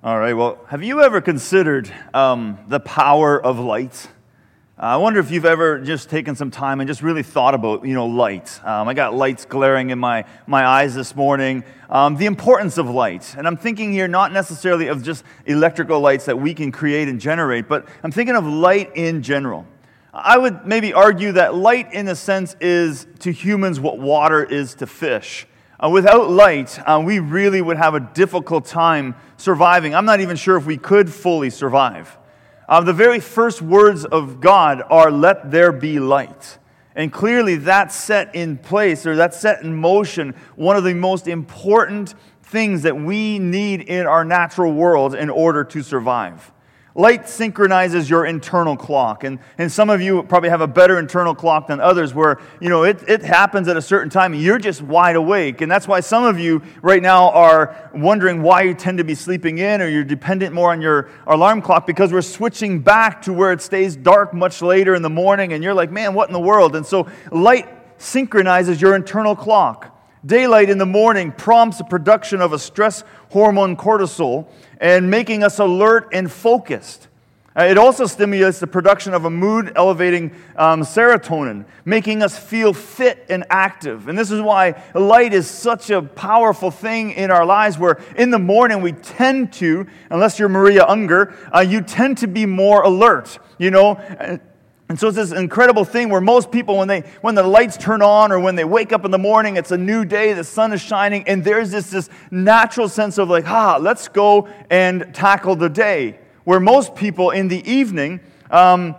All right, well, have you ever considered um, the power of light? Uh, I wonder if you've ever just taken some time and just really thought about, you know, light. Um, I got lights glaring in my, my eyes this morning. Um, the importance of light. And I'm thinking here not necessarily of just electrical lights that we can create and generate, but I'm thinking of light in general. I would maybe argue that light, in a sense, is to humans what water is to fish. Uh, without light, uh, we really would have a difficult time surviving. I'm not even sure if we could fully survive. Uh, the very first words of God are, Let there be light. And clearly, that set in place or that set in motion one of the most important things that we need in our natural world in order to survive. Light synchronizes your internal clock. And, and some of you probably have a better internal clock than others where, you know, it, it happens at a certain time and you're just wide awake. And that's why some of you right now are wondering why you tend to be sleeping in or you're dependent more on your alarm clock because we're switching back to where it stays dark much later in the morning and you're like, man, what in the world? And so light synchronizes your internal clock. Daylight in the morning prompts the production of a stress hormone cortisol and making us alert and focused. Uh, it also stimulates the production of a mood elevating um, serotonin, making us feel fit and active. And this is why light is such a powerful thing in our lives, where in the morning we tend to, unless you're Maria Unger, uh, you tend to be more alert. You know, and so it's this incredible thing where most people, when, they, when the lights turn on or when they wake up in the morning, it's a new day, the sun is shining, and there's this, this natural sense of like, ah, let's go and tackle the day. Where most people in the evening, um,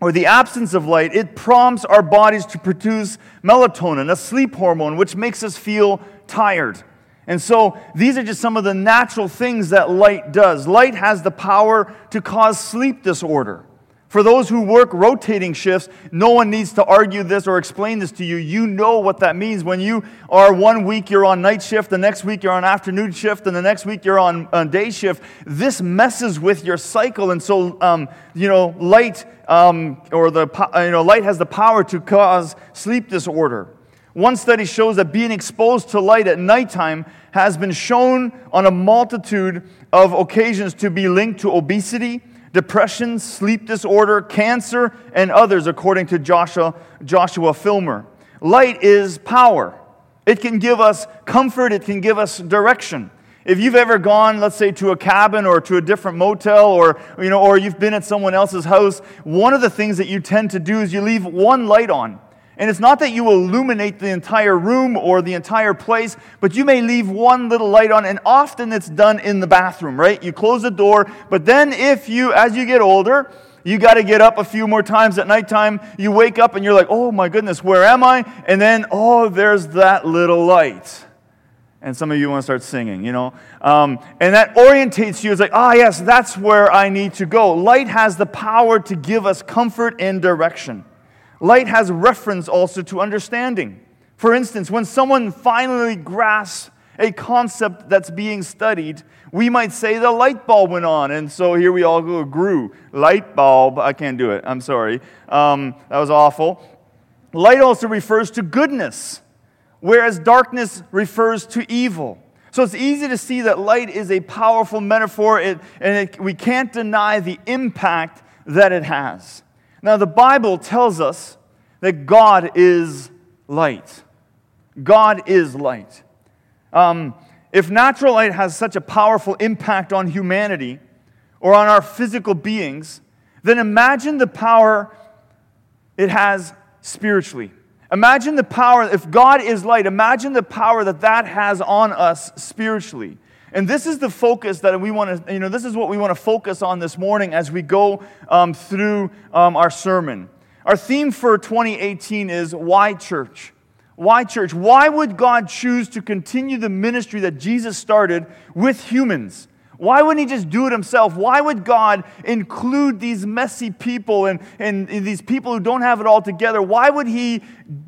or the absence of light, it prompts our bodies to produce melatonin, a sleep hormone, which makes us feel tired. And so these are just some of the natural things that light does. Light has the power to cause sleep disorder. For those who work rotating shifts, no one needs to argue this or explain this to you. You know what that means. When you are one week you're on night shift, the next week you're on afternoon shift, and the next week you're on, on day shift, this messes with your cycle. And so, um, you know, light um, or the you know light has the power to cause sleep disorder. One study shows that being exposed to light at nighttime has been shown on a multitude of occasions to be linked to obesity depression, sleep disorder, cancer, and others, according to Joshua, Joshua Filmer. Light is power. It can give us comfort, it can give us direction. If you've ever gone, let's say, to a cabin or to a different motel or, you know, or you've been at someone else's house, one of the things that you tend to do is you leave one light on. And it's not that you illuminate the entire room or the entire place, but you may leave one little light on, and often it's done in the bathroom, right? You close the door, but then if you, as you get older, you got to get up a few more times at nighttime. You wake up and you're like, oh my goodness, where am I? And then, oh, there's that little light. And some of you want to start singing, you know? Um, and that orientates you. It's like, ah, yes, that's where I need to go. Light has the power to give us comfort and direction. Light has reference also to understanding. For instance, when someone finally grasps a concept that's being studied, we might say the light bulb went on. And so here we all go, grew. Light bulb. I can't do it. I'm sorry. Um, that was awful. Light also refers to goodness, whereas darkness refers to evil. So it's easy to see that light is a powerful metaphor, it, and it, we can't deny the impact that it has. Now, the Bible tells us that God is light. God is light. Um, if natural light has such a powerful impact on humanity or on our physical beings, then imagine the power it has spiritually. Imagine the power, if God is light, imagine the power that that has on us spiritually. And this is the focus that we want to, you know, this is what we want to focus on this morning as we go um, through um, our sermon. Our theme for 2018 is Why Church? Why church? Why would God choose to continue the ministry that Jesus started with humans? Why wouldn't he just do it himself? Why would God include these messy people and, and, and, these people who don't have it all together? Why would he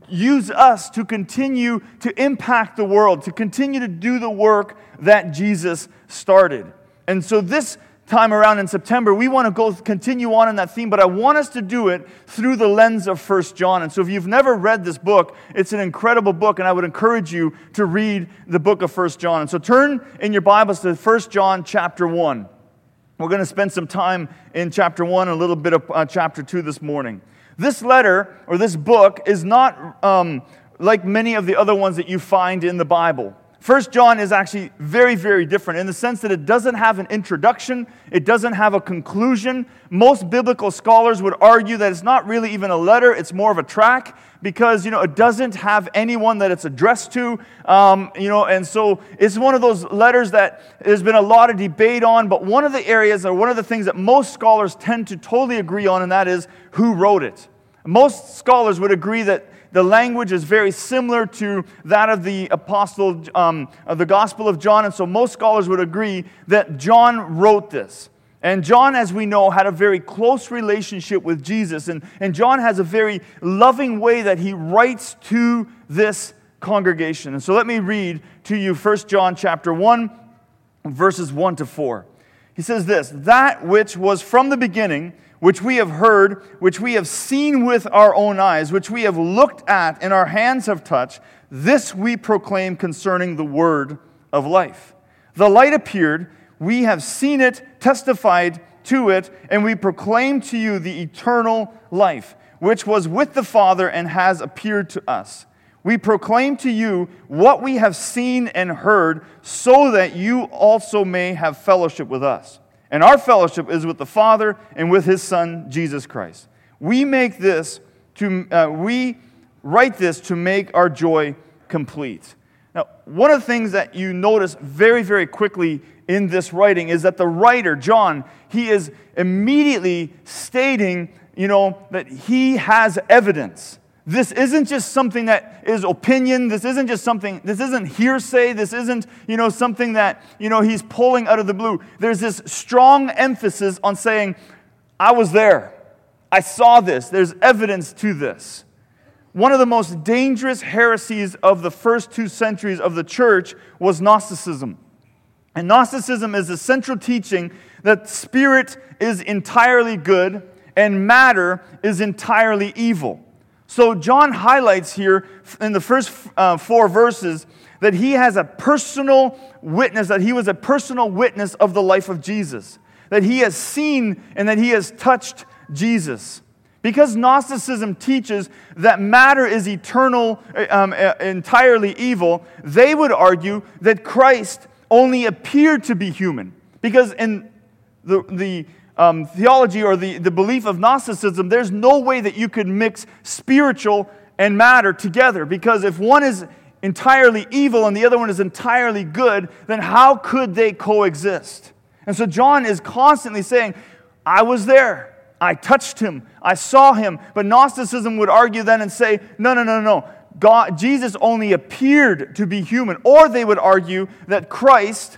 use us to continue to impact the world, to continue to do the work that Jesus started? And so, this time around in September, we want to go continue on in that theme, but I want us to do it through the lens of First John. And so if you've never read this book, it's an incredible book, and I would encourage you to read the book of First John. And so turn in your Bibles to First John chapter 1. We're going to spend some time in chapter 1 and a little bit of uh, chapter 2 this morning. This letter, or this book, is not um, like many of the other ones that you find in the Bible. First John is actually very, very different in the sense that it doesn't have an introduction, it doesn't have a conclusion. Most biblical scholars would argue that it's not really even a letter, it's more of a tract because, you know, it doesn't have anyone that it's addressed to, um, you know, and so it's one of those letters that there's been a lot of debate on, but one of the areas or one of the things that most scholars tend to totally agree on, and that is who wrote it. Most scholars would agree that the language is very similar to that of the apostle, um, of the Gospel of John, and so most scholars would agree that John wrote this. And John, as we know, had a very close relationship with Jesus. And, and John has a very loving way that he writes to this congregation. And so let me read to you 1 John chapter 1, verses 1 to 4. He says this That which was from the beginning, which we have heard, which we have seen with our own eyes, which we have looked at and our hands have touched, this we proclaim concerning the word of life. The light appeared, we have seen it, testified to it, and we proclaim to you the eternal life, which was with the Father and has appeared to us. We proclaim to you what we have seen and heard, so that you also may have fellowship with us. And our fellowship is with the Father and with his Son, Jesus Christ. We make this to, uh, we write this to make our joy complete. Now, one of the things that you notice very, very quickly in this writing is that the writer, John, he is immediately stating, you know, that he has evidence. This isn't just something that is opinion. This isn't just something, this isn't hearsay. This isn't, you know, something that, you know, he's pulling out of the blue. There's this strong emphasis on saying, I was there. I saw this. There's evidence to this. One of the most dangerous heresies of the first two centuries of the church was Gnosticism. And Gnosticism is the central teaching that spirit is entirely good and matter is entirely evil. So, John highlights here in the first uh, four verses that he has a personal witness, that he was a personal witness of the life of Jesus, that he has seen and that he has touched Jesus. Because Gnosticism teaches that matter is eternal, um, uh, entirely evil, they would argue that Christ only appeared to be human. Because in the, the um, theology or the, the belief of Gnosticism, there's no way that you could mix spiritual and matter together. Because if one is entirely evil and the other one is entirely good, then how could they coexist? And so John is constantly saying, I was there. I touched him. I saw him. But Gnosticism would argue then and say, no, no, no, no. God, Jesus only appeared to be human. Or they would argue that Christ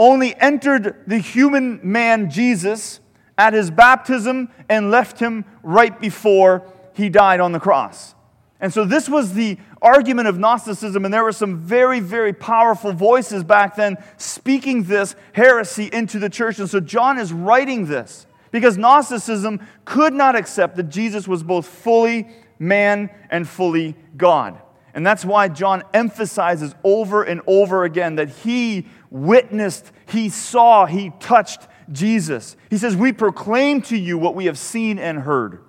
only entered the human man Jesus at his baptism and left him right before he died on the cross. And so this was the argument of Gnosticism, and there were some very, very powerful voices back then speaking this heresy into the church. And so John is writing this because Gnosticism could not accept that Jesus was both fully man and fully God. And that's why John emphasizes over and over again that he witnessed, he saw, he touched Jesus. He says, We proclaim to you what we have seen and heard.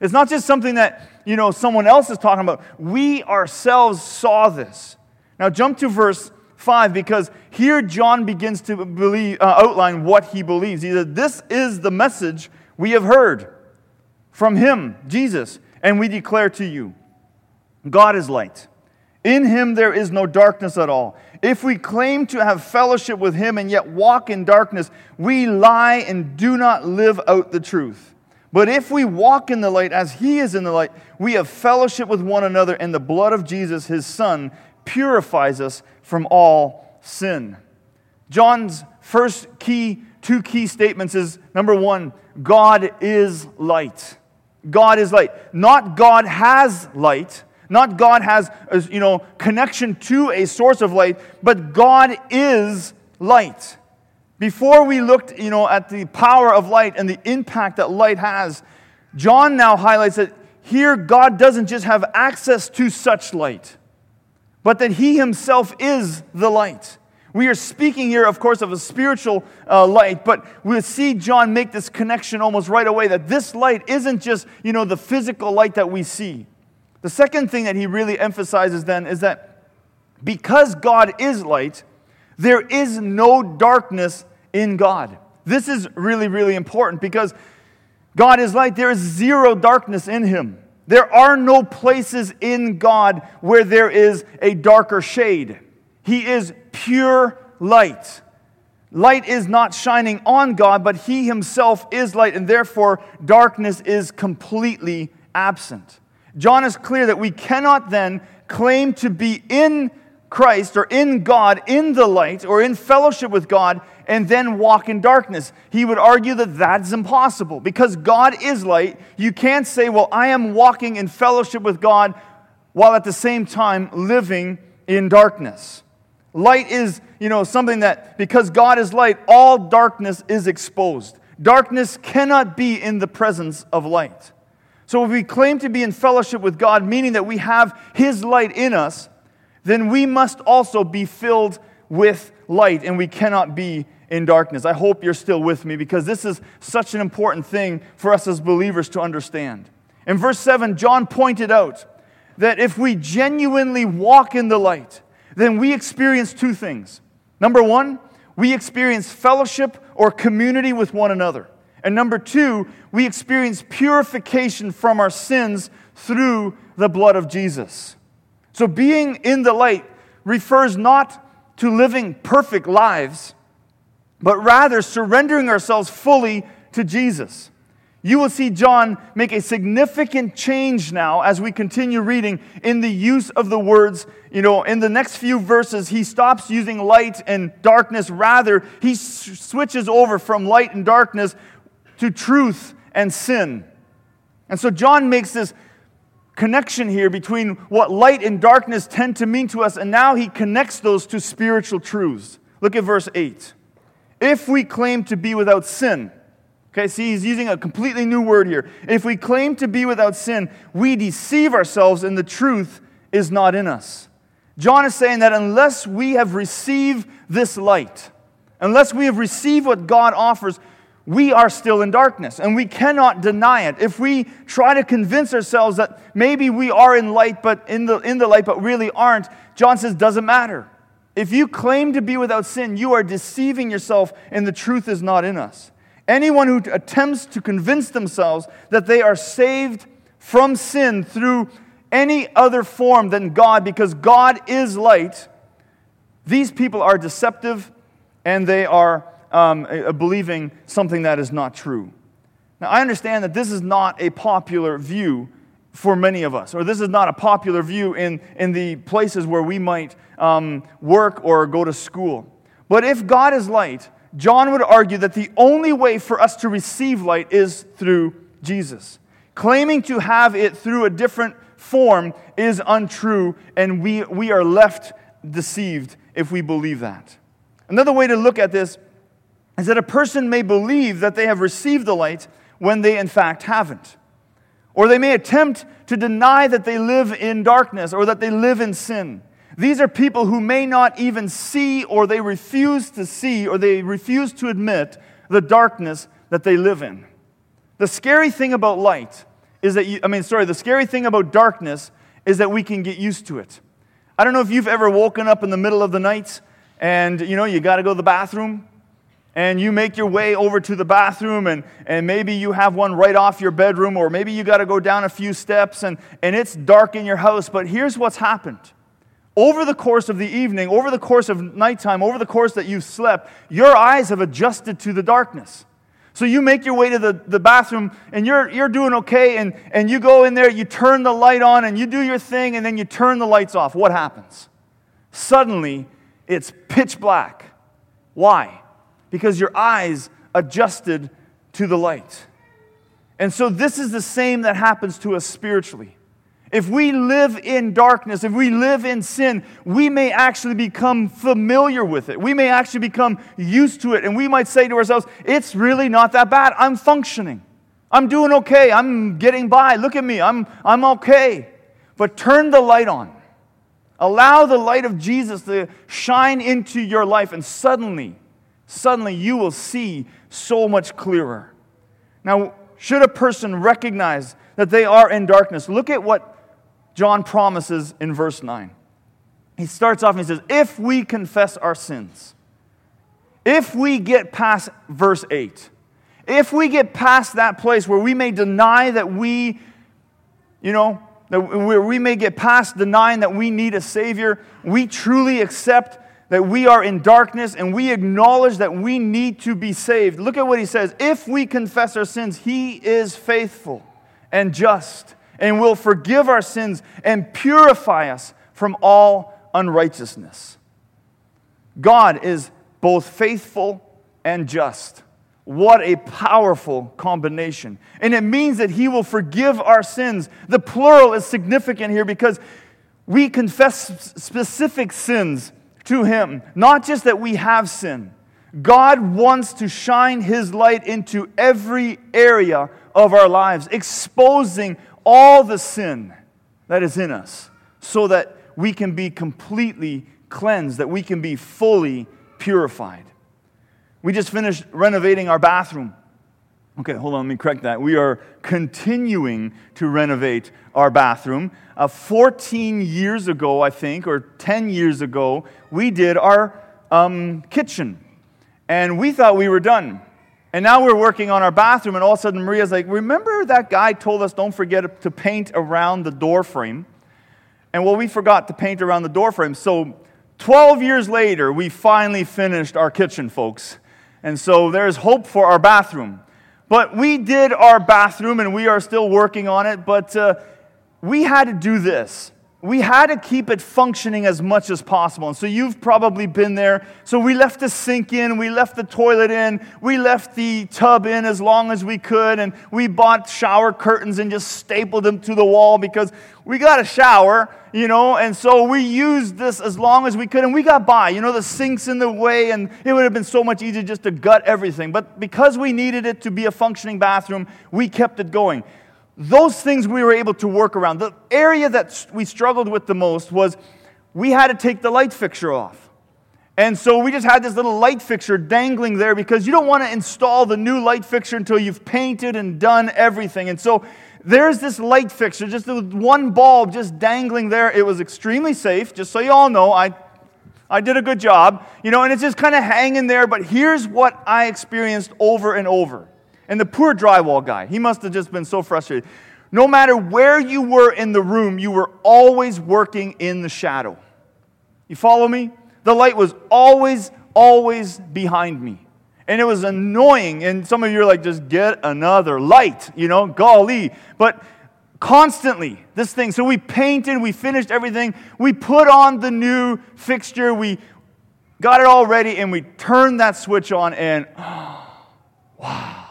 It's not just something that, you know, someone else is talking about. We ourselves saw this. Now jump to verse 5 because here John begins to believe, uh, outline what he believes. He said, This is the message we have heard from him, Jesus, and we declare to you God is light. In him there is no darkness at all. If we claim to have fellowship with him and yet walk in darkness, we lie and do not live out the truth. But if we walk in the light as he is in the light, we have fellowship with one another, and the blood of Jesus, his son, purifies us from all sin. John's first key, two key statements is number one, God is light. God is light. Not God has light not God has a you know, connection to a source of light, but God is light. Before we looked, you know, at the power of light and the impact that light has, John now highlights that here God doesn't just have access to such light, but that he himself is the light. We are speaking here, of course, of a spiritual uh, light, but we see John make this connection almost right away that this light isn't just, you know, the physical light that we see. The second thing that he really emphasizes then is that because God is light, there is no darkness in God. This is really, really important because God is light. There is zero darkness in him. There are no places in God where there is a darker shade. He is pure light. Light is not shining on God, but He Himself is light, and therefore darkness is completely absent. John is clear that we cannot then claim to be in Christ or in God, in the light, or in fellowship with God, and then walk in darkness. He would argue that that's impossible. Because God is light, you can't say, Well, I am walking in fellowship with God while at the same time living in darkness. Light is, you know, something that because God is light, all darkness is exposed. Darkness cannot be in the presence of light. So if we claim to be in fellowship with God, meaning that we have His light in us, then we must also be filled with light and we cannot be in darkness. I hope you're still with me because this is such an important thing for us as believers to understand. In verse 7, John pointed out that if we genuinely walk in the light, then we experience two things. Number one, we experience fellowship or community with one another. And number two, we experience purification from our sins through the blood of Jesus. So being in the light refers not to living perfect lives, but rather surrendering ourselves fully to Jesus you will see John make a significant change now as we continue reading in the use of the words. You know, in the next few verses, he stops using light and darkness. Rather, he switches over from light and darkness to truth and sin. And so John makes this connection here between what light and darkness tend to mean to us, and now he connects those to spiritual truths. Look at verse 8. If we claim to be without sin, Okay, see, he's using a completely new word here. If we claim to be without sin, we deceive ourselves and the truth is not in us. John is saying that unless we have received this light, unless we have received what God offers, we are still in darkness and we cannot deny it. If we try to convince ourselves that maybe we are in light but in the in the light but really aren't, John says doesn't matter. If you claim to be without sin, you are deceiving yourself and the truth is not in us. Anyone who attempts to convince themselves that they are saved from sin through any other form than God, because God is light, these people are deceptive and they are um, believing something that is not true. Now, I understand that this is not a popular view for many of us, or this is not a popular view in, in the places where we might um, work or go to school. But if God is light, John would argue that the only way for us to receive light is through Jesus. Claiming to have it through a different form is untrue, and we, we are left deceived if we believe that. Another way to look at this is that a person may believe that they have received the light when they in fact haven't. Or they may attempt to deny that they live in darkness or that they live in sin. These are people who may not even see or they refuse to see or they refuse to admit the darkness that they live in. The scary thing about light is that you, I mean, sorry, the scary thing about darkness is that we can get used to it. I don't know if you've ever woken up in the middle of the night and, you know, you got to go to the bathroom and you make your way over to the bathroom and, and maybe you have one right off your bedroom or maybe you got to go down a few steps and, and it's dark in your house. But here's what's happened over the course of the evening, over the course of nighttime, over the course that you've slept, your eyes have adjusted to the darkness. So you make your way to the, the bathroom and you're, you're doing okay, and, and you go in there, you turn the light on, and you do your thing, and then you turn the lights off. What happens? Suddenly, it's pitch black. Why? Because your eyes adjusted to the light. And so, this is the same that happens to us spiritually. If we live in darkness, if we live in sin, we may actually become familiar with it. We may actually become used to it. And we might say to ourselves, it's really not that bad. I'm functioning. I'm doing okay. I'm getting by. Look at me. I'm, I'm okay. But turn the light on. Allow the light of Jesus to shine into your life, and suddenly, suddenly you will see so much clearer. Now, should a person recognize that they are in darkness, look at what John promises in verse 9. He starts off and he says, If we confess our sins, if we get past verse 8, if we get past that place where we may deny that we, you know, that where we may get past denying that we need a Savior, we truly accept that we are in darkness and we acknowledge that we need to be saved. Look at what he says. If we confess our sins, he is faithful and just and will forgive our sins and purify us from all unrighteousness. God is both faithful and just. What a powerful combination. And it means that He will forgive our sins. The plural is significant here because we confess specific sins to Him, not just that we have sin. God wants to shine His light into every area of our lives, exposing all the sin that is in us so that we can be completely cleansed, that we can be fully purified. We just finished renovating our bathroom. Okay, hold on, let me correct that. We are continuing to renovate our bathroom. Uh, 14 years ago, I think, or 10 years ago, we did our um, kitchen. And we thought we were done. And now we're working on our bathroom, and all of a sudden Maria's like, Remember that guy told us don't forget to paint around the door frame? And well, we forgot to paint around the door frame. So 12 years later, we finally finished our kitchen, folks. And so there's hope for our bathroom. But we did our bathroom, and we are still working on it, but uh, we had to do this we had to keep it functioning as much as possible. And so you've probably been there. So we left the sink in, we left the toilet in, we left the tub in as long as we could, and we bought shower curtains and just stapled them to the wall because we got a shower, you know, and so we used this as long as we could, and we got by. You know, the sink's in the way, and it would have been so much easier just to gut everything. But because we needed it to be a functioning bathroom, we kept it going those things we were able to work around. The area that we struggled with the most was we had to take the light fixture off. And so we just had this little light fixture dangling there because you don't want to install the new light fixture until you've painted and done everything. And so there's this light fixture, just the one bulb just dangling there. It was extremely safe, just so you all know. I, I did a good job, you know, and it's just kind of hanging there. But here's what I experienced over and over and the poor drywall guy, he must have just been so frustrated. No matter where you were in the room, you were always working in the shadow. You follow me? The light was always, always behind me. And it was annoying. And some of you are like, just get another light, you know, golly. But constantly, this thing. So we painted, we finished everything, we put on the new fixture, we got it all ready, and we turned that switch on, and wow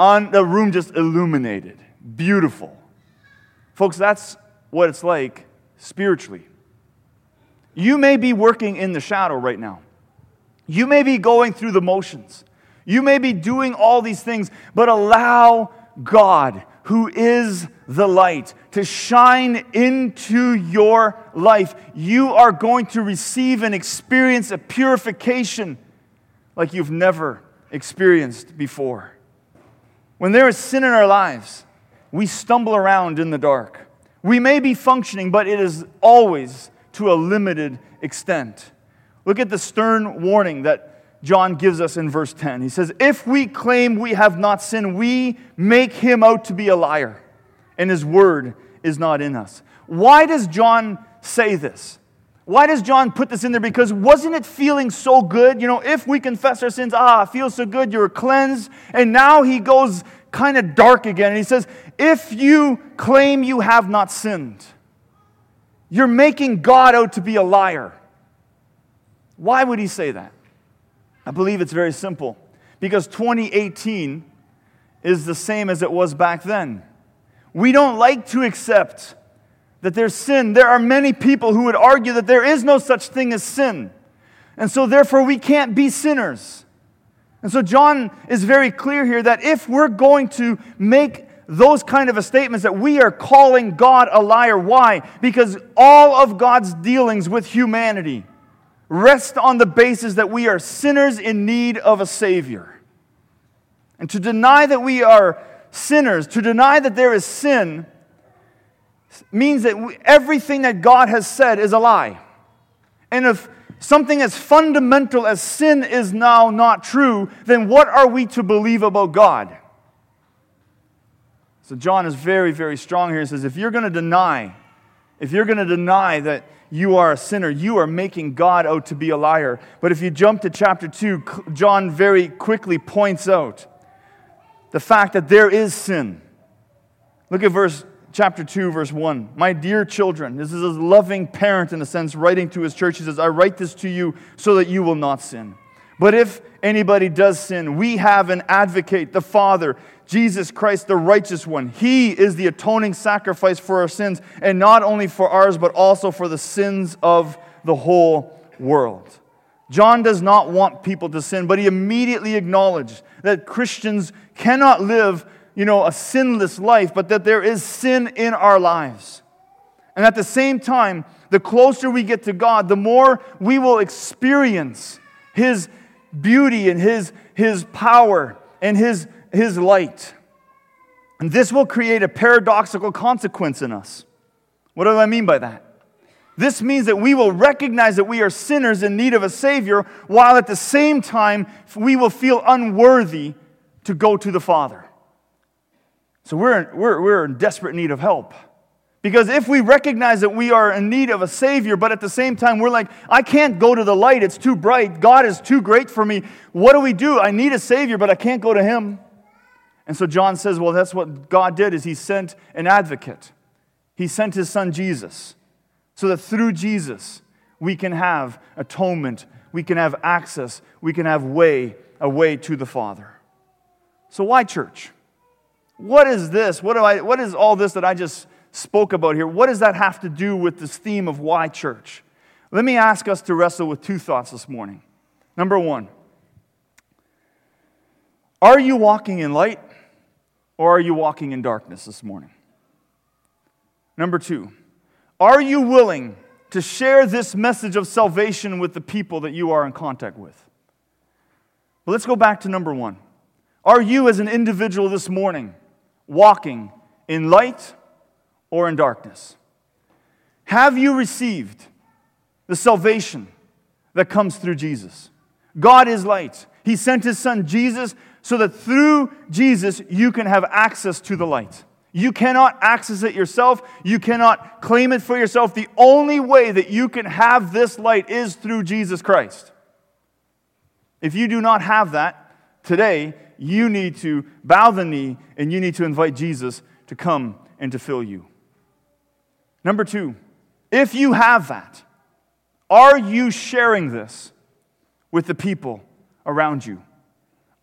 on the room just illuminated. Beautiful. Folks, that's what it's like spiritually. You may be working in the shadow right now. You may be going through the motions. You may be doing all these things, but allow God, who is the light, to shine into your life. You are going to receive and experience a purification like you've never experienced before. When there is sin in our lives, we stumble around in the dark. We may be functioning, but it is always to a limited extent. Look at the stern warning that John gives us in verse 10. He says, If we claim we have not sinned, we make him out to be a liar, and his word is not in us. Why does John say this? Why does John put this in there? Because wasn't it feeling so good? You know, if we confess our sins, ah, it feels so good, you're cleansed. And now he goes kind of dark again. And he says, if you claim you have not sinned, you're making God out to be a liar. Why would he say that? I believe it's very simple. Because 2018 is the same as it was back then. We don't like to accept that there's sin, there are many people who would argue that there is no such thing as sin. And so, therefore, we can't be sinners. And so, John is very clear here that if we're going to make those kind of a statements that we are calling God a liar. Why? Because all of God's dealings with humanity rest on the basis that we are sinners in need of a Savior. And to deny that we are sinners, to deny that there is sin, means that everything that God has said is a lie. And if something as fundamental as sin is now not true, then what are we to believe about God? So John is very, very strong here. He says, if you're going to deny, if you're going to deny that you are a sinner, you are making God out to be a liar. But if you jump to chapter 2, John very quickly points out the fact that there is sin. Look at verse chapter 2, verse 1. My dear children, this is a loving parent in a sense writing to his church. He says, I write this to you so that you will not sin. But if anybody does sin, we have an advocate, the Father, Jesus Christ, the righteous one. He is the atoning sacrifice for our sins, and not only for ours, but also for the sins of the whole world. John does not want people to sin, but he immediately acknowledged that Christians cannot live you know, a sinless life, but that there is sin in our lives. And at the same time, the closer we get to God, the more we will experience His beauty and His, His power and His, His light. And this will create a paradoxical consequence in us. What do I mean by that? This means that we will recognize that we are sinners in need of a Savior, while at the same time we will feel unworthy to go to the Father. So we're, we're, we're in desperate need of help. Because if we recognize that we are in need of a Savior, but at the same time we're like, I can't go to the light, it's too bright, God is too great for me, what do we do? I need a Savior, but I can't go to Him. And so John says, well, that's what God did, is He sent an advocate. He sent His Son Jesus, so that through Jesus we can have atonement, we can have access, we can have way, a way to the Father. So why church? What is this? What, do I, what is all this that I just spoke about here? What does that have to do with this theme of why church? Let me ask us to wrestle with two thoughts this morning. Number one, are you walking in light or are you walking in darkness this morning? Number two, are you willing to share this message of salvation with the people that you are in contact with? Well, let's go back to number one. Are you, as an individual this morning, walking in light or in darkness? Have you received the salvation that comes through Jesus? God is light. He sent his son Jesus so that through Jesus you can have access to the light. You cannot access it yourself. You cannot claim it for yourself. The only way that you can have this light is through Jesus Christ. If you do not have that today, you need to bow the knee and you need to invite Jesus to come and to fill you. Number two, if you have that, are you sharing this with the people around you?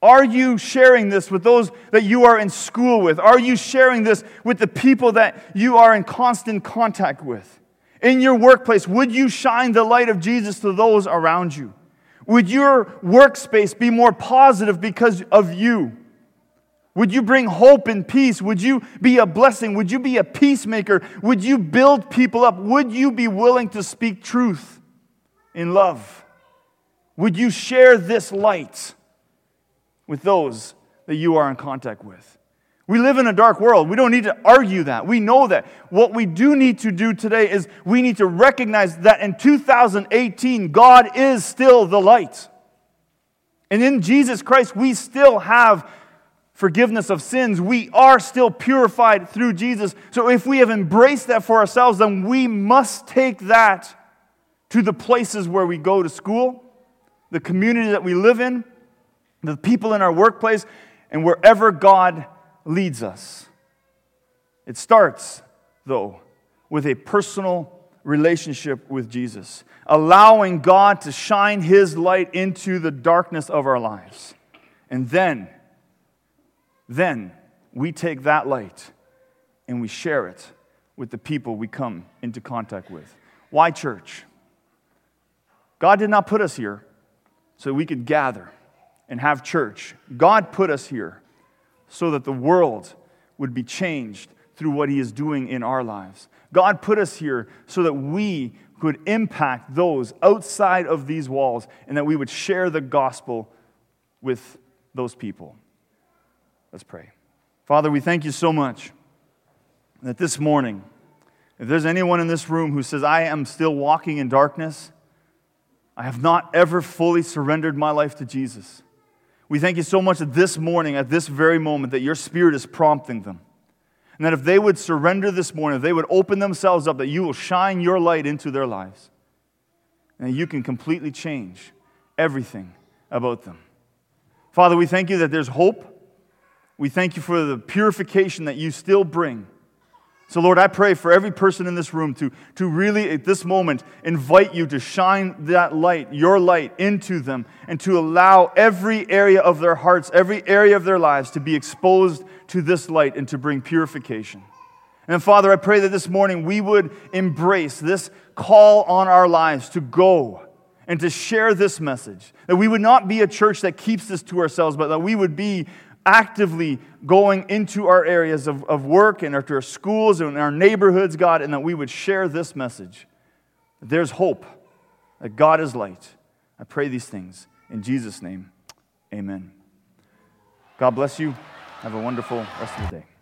Are you sharing this with those that you are in school with? Are you sharing this with the people that you are in constant contact with? In your workplace, would you shine the light of Jesus to those around you? Would your workspace be more positive because of you? Would you bring hope and peace? Would you be a blessing? Would you be a peacemaker? Would you build people up? Would you be willing to speak truth in love? Would you share this light with those that you are in contact with? We live in a dark world. We don't need to argue that. We know that. What we do need to do today is we need to recognize that in 2018, God is still the light. And in Jesus Christ, we still have forgiveness of sins. We are still purified through Jesus. So if we have embraced that for ourselves, then we must take that to the places where we go to school, the community that we live in, the people in our workplace, and wherever God leads us. It starts, though, with a personal relationship with Jesus, allowing God to shine His light into the darkness of our lives. And then, then we take that light and we share it with the people we come into contact with. Why church? God did not put us here so we could gather and have church. God put us here so that the world would be changed through what He is doing in our lives. God put us here so that we could impact those outside of these walls and that we would share the gospel with those people. Let's pray. Father, we thank you so much that this morning, if there's anyone in this room who says, I am still walking in darkness, I have not ever fully surrendered my life to Jesus. We thank you so much that this morning, at this very moment, that your spirit is prompting them. And that if they would surrender this morning, if they would open themselves up, that you will shine your light into their lives. And you can completely change everything about them. Father, we thank you that there's hope. We thank you for the purification that you still bring. So, Lord, I pray for every person in this room to, to really, at this moment, invite you to shine that light, your light, into them, and to allow every area of their hearts, every area of their lives to be exposed to this light and to bring purification. And Father, I pray that this morning we would embrace this call on our lives to go and to share this message. That we would not be a church that keeps this to ourselves, but that we would be actively going into our areas of, of work and to our schools and our neighborhoods, God, and that we would share this message. There's hope, that God is light. I pray these things in Jesus' name. Amen. God bless you. Have a wonderful rest of the day.